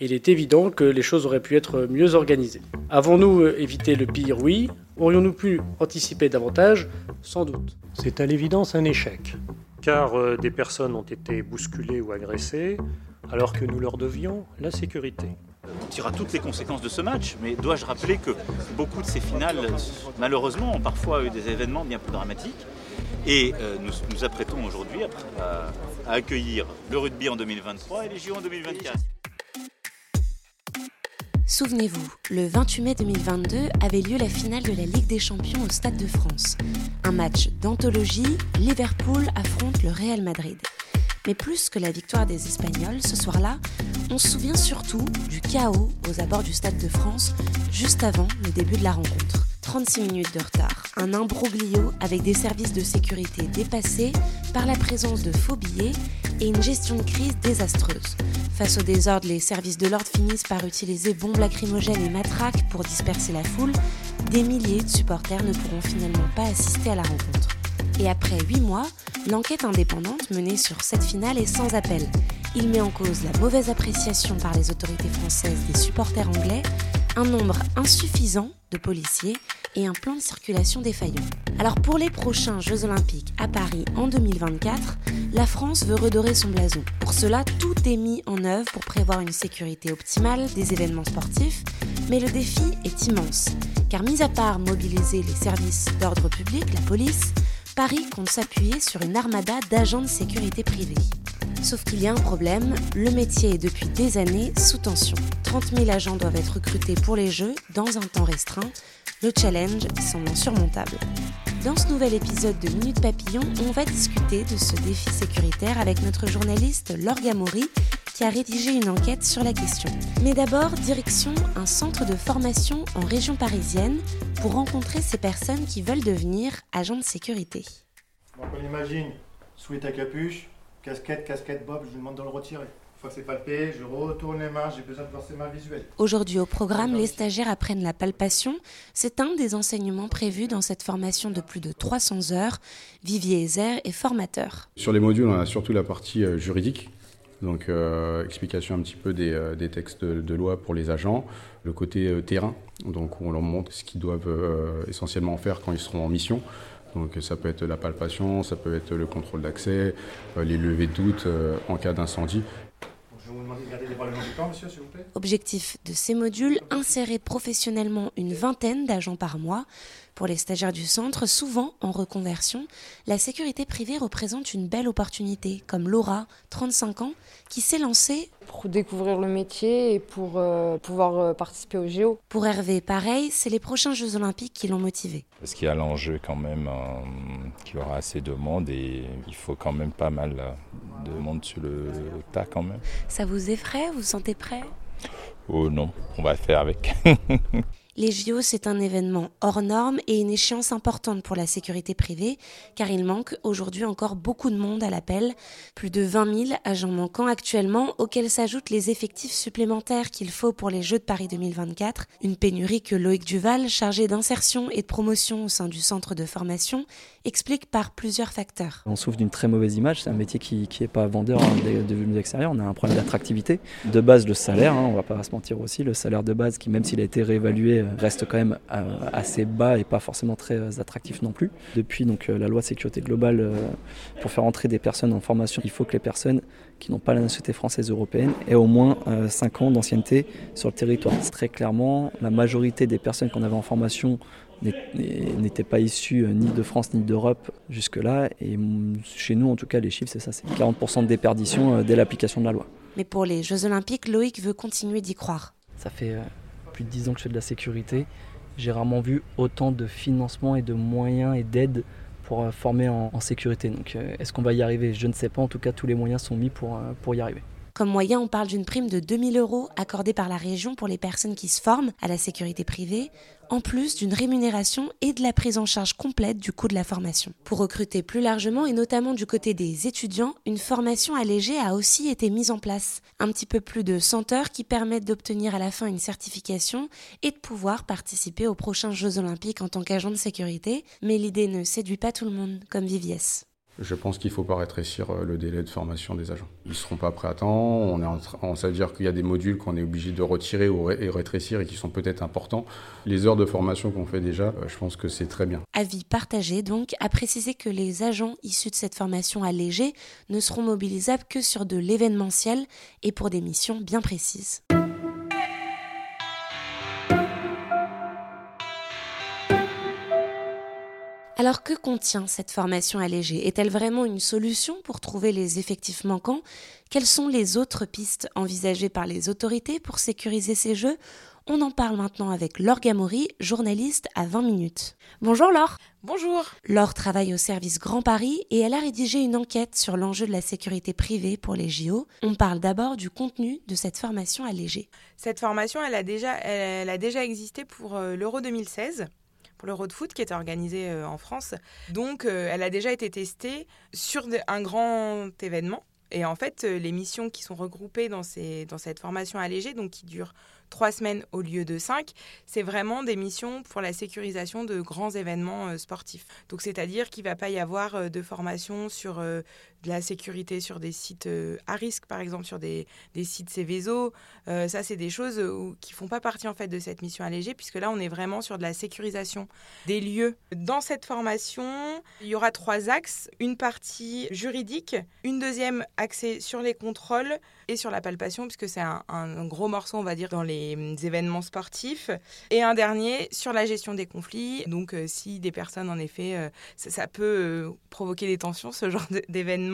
Il est évident que les choses auraient pu être mieux organisées. Avons-nous euh, évité le pire Oui. Aurions-nous pu anticiper davantage? Sans doute. C'est à l'évidence un échec, car euh, des personnes ont été bousculées ou agressées, alors que nous leur devions la sécurité. On tirera toutes les conséquences de ce match, mais dois-je rappeler que beaucoup de ces finales, malheureusement, ont parfois eu des événements bien plus dramatiques. Et euh, nous nous apprêtons aujourd'hui à accueillir le rugby en 2023 et les JO en 2024. Souvenez-vous, le 28 mai 2022 avait lieu la finale de la Ligue des Champions au Stade de France. Un match d'anthologie, Liverpool affronte le Real Madrid. Mais plus que la victoire des Espagnols, ce soir-là, on se souvient surtout du chaos aux abords du Stade de France, juste avant le début de la rencontre. 36 minutes de retard, un imbroglio avec des services de sécurité dépassés par la présence de faux billets et une gestion de crise désastreuse. Face au désordre, les services de l'ordre finissent par utiliser bombes lacrymogènes et matraques pour disperser la foule. Des milliers de supporters ne pourront finalement pas assister à la rencontre. Et après 8 mois, l'enquête indépendante menée sur cette finale est sans appel. Il met en cause la mauvaise appréciation par les autorités françaises des supporters anglais, un nombre insuffisant de policiers et un plan de circulation défaillant. Alors pour les prochains Jeux olympiques à Paris en 2024, la France veut redorer son blason. Pour cela, tout est mis en œuvre pour prévoir une sécurité optimale des événements sportifs, mais le défi est immense. Car mis à part mobiliser les services d'ordre public, la police, Paris compte s'appuyer sur une armada d'agents de sécurité privés. Sauf qu'il y a un problème, le métier est depuis des années sous tension. 30 000 agents doivent être recrutés pour les Jeux dans un temps restreint. Le challenge semble insurmontable. Dans ce nouvel épisode de Minute Papillon, on va discuter de ce défi sécuritaire avec notre journaliste Laure Gamory qui a rédigé une enquête sur la question. Mais d'abord, direction un centre de formation en région parisienne pour rencontrer ces personnes qui veulent devenir agents de sécurité. On imagine, sweat à capuche, casquette, casquette bob, je lui demande de le retirer. Une fois que c'est palpé, je retourne les mains, j'ai besoin de voir ses mains visuelles. Aujourd'hui au programme, les stagiaires apprennent la palpation. C'est un des enseignements prévus dans cette formation de plus de 300 heures. Vivier Ezer est formateur. Sur les modules, on a surtout la partie euh, juridique, donc euh, explication un petit peu des, euh, des textes de, de loi pour les agents, le côté euh, terrain, donc on leur montre ce qu'ils doivent euh, essentiellement faire quand ils seront en mission. Donc ça peut être la palpation, ça peut être le contrôle d'accès, euh, les levées de doute euh, en cas d'incendie. Donc, je vais vous demander de garder les bras le long du corps, monsieur, s'il vous plaît. Objectif de ces modules, insérer professionnellement une vingtaine d'agents par mois. Pour les stagiaires du centre, souvent en reconversion, la sécurité privée représente une belle opportunité, comme Laura, 35 ans, qui s'est lancée. pour découvrir le métier et pour euh, pouvoir euh, participer au JO. Pour Hervé, pareil, c'est les prochains Jeux Olympiques qui l'ont motivé. Parce qu'il y a l'enjeu quand même euh, qu'il y aura assez de monde et il faut quand même pas mal de monde sur le tas quand même. Ça vous effraie? Vous vous sentez prêt? Oh non, on va faire avec. Les JO, c'est un événement hors norme et une échéance importante pour la sécurité privée, car il manque aujourd'hui encore beaucoup de monde à l'appel. Plus de 20 000 agents manquants actuellement, auxquels s'ajoutent les effectifs supplémentaires qu'il faut pour les Jeux de Paris 2024. Une pénurie que Loïc Duval, chargé d'insertion et de promotion au sein du centre de formation, explique par plusieurs facteurs. On souffre d'une très mauvaise image, c'est un métier qui n'est pas vendeur hein, de, vue de on a un problème d'attractivité. De base, le salaire, hein, on va pas se mentir aussi, le salaire de base qui, même s'il a été réévalué, euh, reste quand même euh, assez bas et pas forcément très euh, attractif non plus. Depuis donc, la loi de sécurité globale, pour faire entrer des personnes en formation, il faut que les personnes qui n'ont pas la nationalité française européenne aient au moins 5 ans d'ancienneté sur le territoire. Très clairement, la majorité des personnes qu'on avait en formation n'étaient pas issues euh, ni de France ni d'Europe jusque-là. Et chez nous, en tout cas, les chiffres, c'est ça, c'est 40% de déperdition euh, dès l'application de la loi. Mais pour les Jeux Olympiques, Loïc veut continuer d'y croire. Ça fait euh, plus de 10 ans que je fais de la sécurité. J'ai rarement vu autant de financement et de moyens et d'aides pour former en, en sécurité. Donc est-ce qu'on va y arriver? Je ne sais pas. En tout cas, tous les moyens sont mis pour, pour y arriver. Comme moyen, on parle d'une prime de 2000 euros accordée par la région pour les personnes qui se forment à la sécurité privée, en plus d'une rémunération et de la prise en charge complète du coût de la formation. Pour recruter plus largement et notamment du côté des étudiants, une formation allégée a aussi été mise en place. Un petit peu plus de 100 heures qui permettent d'obtenir à la fin une certification et de pouvoir participer aux prochains Jeux olympiques en tant qu'agent de sécurité. Mais l'idée ne séduit pas tout le monde, comme Viviès. Je pense qu'il ne faut pas rétrécir euh, le délai de formation des agents. Ils ne seront pas prêts à temps. On est dire qu'il y a des modules qu'on est obligé de retirer ou et rétrécir et qui sont peut-être importants. Les heures de formation qu'on fait déjà, euh, je pense que c'est très bien. Avis partagé donc, à préciser que les agents issus de cette formation allégée ne seront mobilisables que sur de l'événementiel et pour des missions bien précises. Alors que contient cette formation allégée? Est-elle vraiment une solution pour trouver les effectifs manquants? Quelles sont les autres pistes envisagées par les autorités pour sécuriser ces jeux? On en parle maintenant avec Laure Gamory, journaliste à 20 minutes. Bonjour Laure. Bonjour. Laure travaille au service Grand Paris et elle a rédigé une enquête sur l'enjeu de la sécurité privée pour les JO. On parle d'abord du contenu de cette formation allégée. Cette formation, elle a déjà, elle a déjà existé pour euh, l'Euro 2016 pour le road foot qui était organisé euh, en France. Donc, euh, elle a déjà été testée sur un grand événement. Et en fait, euh, les missions qui sont regroupées dans, dans cette formation allégée, donc qui dure trois semaines au lieu de cinq, c'est vraiment des missions pour la sécurisation de grands événements sportifs. Donc, c'est-à-dire qu'il ne va pas y avoir de formation sur de la sécurité sur des sites euh, à risque, par exemple sur des, des sites Céveso. Euh, ça, c'est des choses euh, qui font pas partie en fait de cette mission allégée, puisque là, on est vraiment sur de la sécurisation des lieux. Dans cette formation, il y aura trois axes une partie juridique, une deuxième axée sur les contrôles et sur la palpation, puisque c'est un, gros morceau, on va dire, dans les hum, événements sportifs, et un dernier sur la gestion des conflits. Donc, si des personnes, en effet, ça, peut provoquer des tensions, ce genre d'événements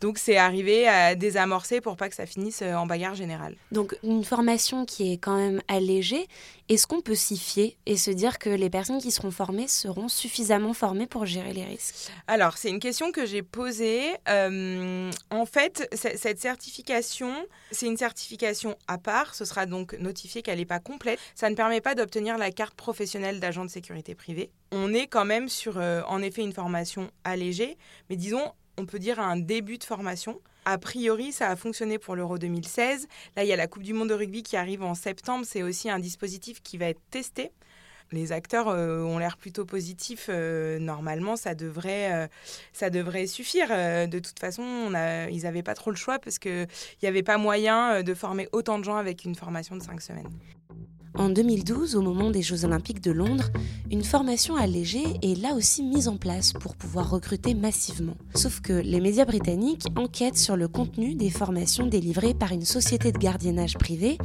donc c'est arrivé à désamorcer pour pas que ça finisse euh, en bagarre générale. Donc une formation qui est quand même allégée, est-ce qu'on peut s'y fier et se dire que les personnes qui seront formées seront suffisamment formées pour gérer les risques? Alors c'est une question que j'ai posée. Euh, en fait, cette certification, c'est une certification à part. Ce sera donc notifié qu'elle n'est pas complète. Ça ne permet pas d'obtenir la carte professionnelle d'agent de sécurité privée. On est quand même sur, euh, en effet, une formation allégée, mais disons on peut dire, un début de formation. A priori, ça a fonctionné pour l'Euro 2016. Là, il y a la Coupe du Monde de rugby qui arrive en septembre. C'est aussi un dispositif qui va être testé. Les acteurs euh, ont l'air plutôt positifs. Euh, normalement, ça devrait, euh, ça devrait suffire. de toute façon, ils n'avaient pas trop le choix parce qu'il n'y avait pas moyen de former autant de gens avec une formation de cinq semaines. En 2012, au moment des Jeux olympiques de Londres, une formation allégée est là aussi mise en place pour pouvoir recruter massivement. Sauf que les médias britanniques enquêtent sur le contenu des formations délivrées par une société de gardiennage privée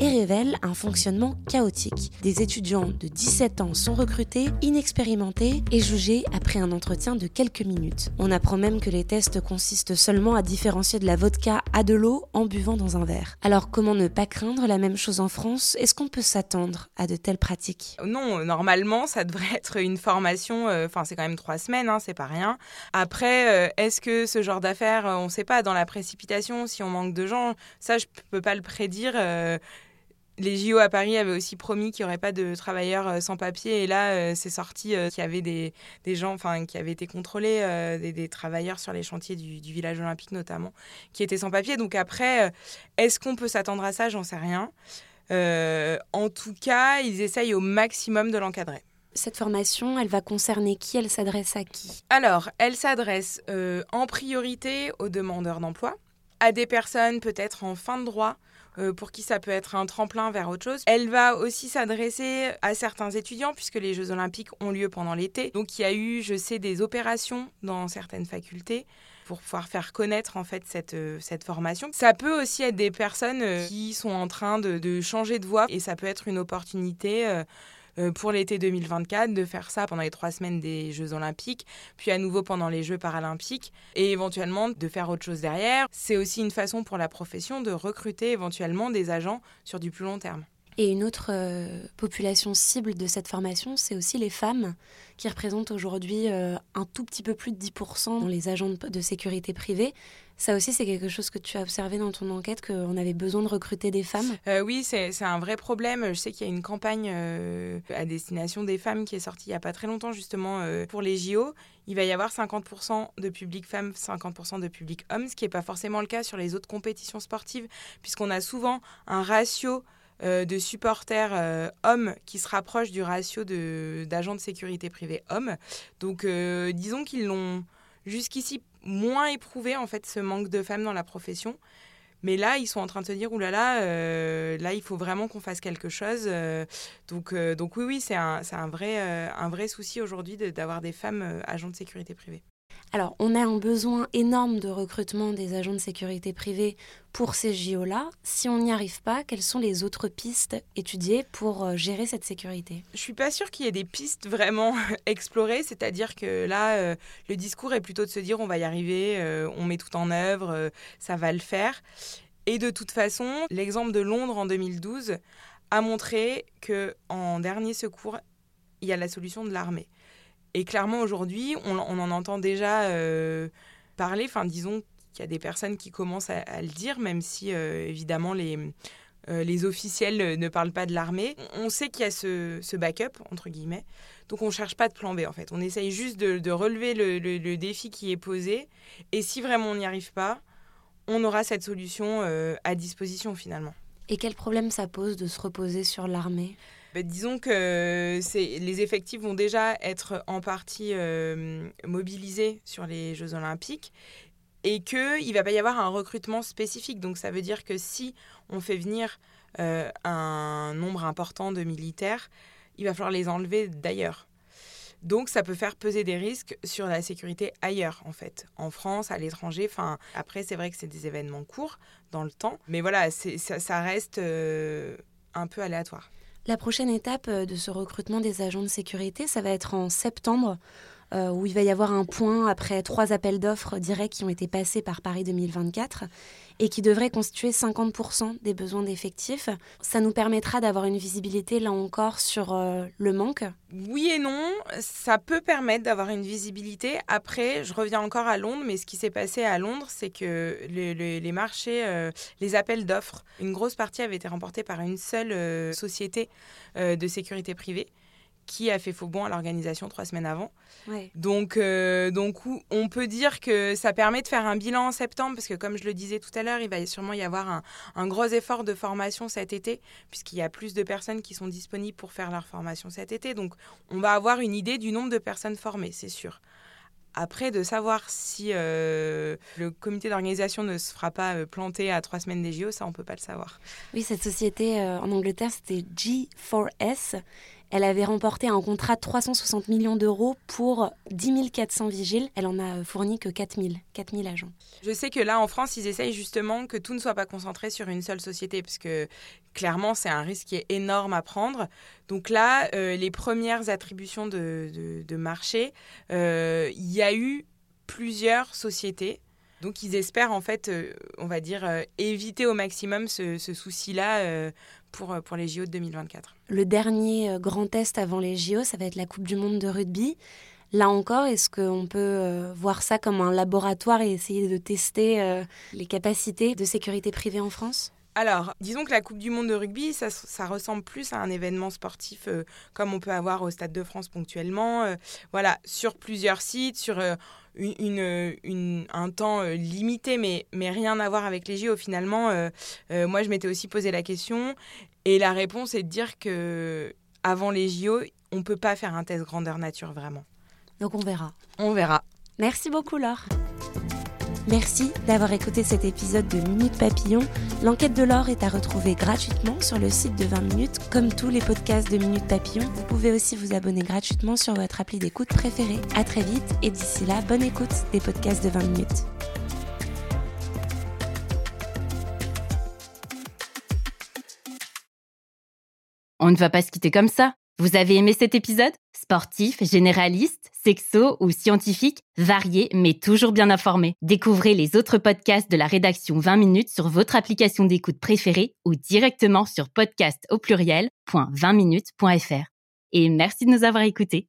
et révèlent un fonctionnement chaotique. Des étudiants de 17 ans sont recrutés, inexpérimentés et jugés après un entretien de quelques minutes. On apprend même que les tests consistent seulement à différencier de la vodka à de l'eau en buvant dans un verre. Alors comment ne pas craindre la même chose en France? Est-ce qu'on peut s'attendre à de telles pratiques? Non, normalement, ça devrait être une formation, euh, enfin c'est quand même trois semaines, hein, c'est pas rien. Après, euh, est-ce que ce genre d'affaires, euh, on ne sait pas, dans la précipitation, si on manque de gens, ça je peux pas le prédire les JO à Paris avaient aussi promis qu'il n'y aurait pas de travailleurs sans papier. Et là, c'est sorti qu'il y avait des, gens enfin, qui avaient été contrôlés, des, travailleurs sur les chantiers du, village olympique notamment, qui étaient sans papier. Donc après, est-ce qu'on peut s'attendre à ça? J'en sais rien. En tout cas, ils essayent au maximum de l'encadrer. Cette formation, elle va concerner qui? Elle s'adresse à qui? Alors, elle s'adresse en priorité aux demandeurs d'emploi, à des personnes peut-être en fin de droit, euh, pour qui ça peut être un tremplin vers autre chose. Elle va aussi s'adresser à certains étudiants puisque les Jeux olympiques ont lieu pendant l'été. Donc il y a eu, je sais, des opérations dans certaines facultés pour pouvoir faire connaître en fait cette, euh, cette formation. Ça peut aussi être des personnes euh, qui sont en train de, de changer de voie et ça peut être une opportunité euh, pour l'été 2024, de faire ça pendant les trois semaines des Jeux Olympiques, puis à nouveau pendant les Jeux Paralympiques, et éventuellement de faire autre chose derrière. C'est aussi une façon pour la profession de recruter éventuellement des agents sur du plus long terme. Et une autre euh, population cible de cette formation, c'est aussi les femmes, qui représentent aujourd'hui euh, un tout petit peu plus de 10% dans les agents de, sécurité privée. Ça aussi, c'est quelque chose que tu as observé dans ton enquête, qu'on avait besoin de recruter des femmes? Euh, Oui, c'est un vrai problème. Je sais qu'il y a une campagne à destination des femmes qui est sortie il n'y a pas très longtemps, justement, pour les JO. Il va y avoir 50% de public femmes, 50% de public hommes, ce qui n'est pas forcément le cas sur les autres compétitions sportives, puisqu'on a souvent un ratio euh, de supporters euh, hommes qui se rapprochent du ratio d'agents de, sécurité privés hommes. Donc euh, disons qu'ils l'ont jusqu'ici moins éprouvé en fait ce manque de femmes dans la profession. Mais là, ils sont en train de se dire, oulala, là, là, il faut vraiment qu'on fasse quelque chose. donc, donc oui, oui, c'est un, un, vrai, un vrai souci aujourd'hui d'avoir des femmes agents de sécurité privée. Alors, on a un besoin énorme de recrutement des agents de sécurité privée pour ces JO-là. Si on n'y arrive pas, quelles sont les autres pistes étudiées pour euh, gérer cette sécurité? Je suis pas sûre qu'il y ait des pistes vraiment explorées, c'est-à-dire que là, euh, le discours est plutôt de se dire on va y arriver, euh, on met tout en œuvre, ça va le faire. Et de toute façon, l'exemple de Londres en 2012 a montré que en dernier secours, il y a la solution de l'armée. Et clairement, aujourd'hui, on, en entend déjà euh, parler. Enfin, disons qu'il y a des personnes qui commencent à, le dire, même si, euh, évidemment, les, euh, les officiels ne parlent pas de l'armée. On sait qu'il y a ce, backup, entre guillemets. Donc, on ne cherche pas de plan B, en fait. On essaye juste de, relever le, défi qui est posé. Et si vraiment on n'y arrive pas, on aura cette solution à disposition, finalement. Et quel problème ça pose de se reposer sur l'armée? Bah, disons que les effectifs vont déjà être en partie euh, mobilisés sur les Jeux Olympiques et qu'il ne va pas y avoir un recrutement spécifique. Donc ça veut dire que si on fait venir euh, un nombre important de militaires, il va falloir les enlever d'ailleurs. Donc ça peut faire peser des risques sur la sécurité ailleurs en fait, en France, à l'étranger. Enfin, après c'est vrai que c'est des événements courts dans le temps, mais voilà, ça, reste euh, un peu aléatoire. La prochaine étape euh, de ce recrutement des agents de sécurité, ça va être en septembre, euh, où il va y avoir un point après trois appels d'offres directs qui ont été passés par Paris 2024 et qui devrait constituer 50% des besoins d'effectifs. Ça nous permettra d'avoir une visibilité, là encore, sur euh, le manque Oui et non. Ça peut permettre d'avoir une visibilité. Après, je reviens encore à Londres, mais ce qui s'est passé à Londres, c'est que les marchés, euh, les appels d'offres, une grosse partie avait été remportée par une seule société de sécurité privée qui a fait faux bon à l'organisation trois semaines avant. Donc, euh, donc, on peut dire que ça permet de faire un bilan en septembre, parce que comme je le disais tout à l'heure, il va sûrement y avoir un, un gros effort de formation cet été, puisqu'il y a plus de personnes qui sont disponibles pour faire leur formation cet été. Donc, on va avoir une idée du nombre de personnes formées, c'est sûr. Après, de savoir si euh, le comité d'organisation ne se fera pas euh, planter à trois semaines des JO, ça, on ne peut pas le savoir. Oui, cette société en Angleterre, c'était G4S. Elle avait remporté un contrat de 360 millions d'euros pour 10 400 vigiles. Elle en a fourni que 4 000, 4 000 agents. Je sais que là, en France, ils essayent justement que tout ne soit pas concentré sur une seule société, parce que clairement, c'est un risque qui est énorme à prendre. Donc là, euh, les premières attributions de, marché, euh, il y a eu plusieurs sociétés donc ils espèrent en fait, euh, on va dire, éviter au maximum ce, souci-là pour, pour les JO de 2024. Le dernier euh, grand test avant les JO, ça va être la Coupe du Monde de rugby. Là encore, est-ce qu'on peut euh, voir ça comme un laboratoire et essayer de tester euh, les capacités de sécurité privée en France? Alors, disons que la Coupe du Monde de rugby, ça, ressemble plus à un événement sportif comme on peut avoir au Stade de France ponctuellement. voilà, sur plusieurs sites, sur une, un temps limité, mais, mais rien à voir avec les JO. Finalement, moi, je m'étais aussi posé la question et la réponse est de dire que avant les JO, on peut pas faire un test grandeur nature vraiment. Donc on verra. On verra. Merci beaucoup Laure. Merci d'avoir écouté cet épisode de Minute Papillon. L'enquête de Laure est à retrouver gratuitement sur le site de 20 minutes, comme tous les podcasts de Minute Papillon. Vous pouvez aussi vous abonner gratuitement sur votre appli d'écoute préférée. À très vite et d'ici là, bonne écoute des podcasts de 20 minutes. On ne va pas se quitter comme ça. Vous avez aimé cet épisode? Sportifs, généralistes, sexo ou scientifiques, variés mais toujours bien informés. Découvrez les autres podcasts de la rédaction 20 minutes sur votre application d'écoute préférée ou directement sur podcast au pluriel.20minutes.fr. Et merci de nous avoir écoutés.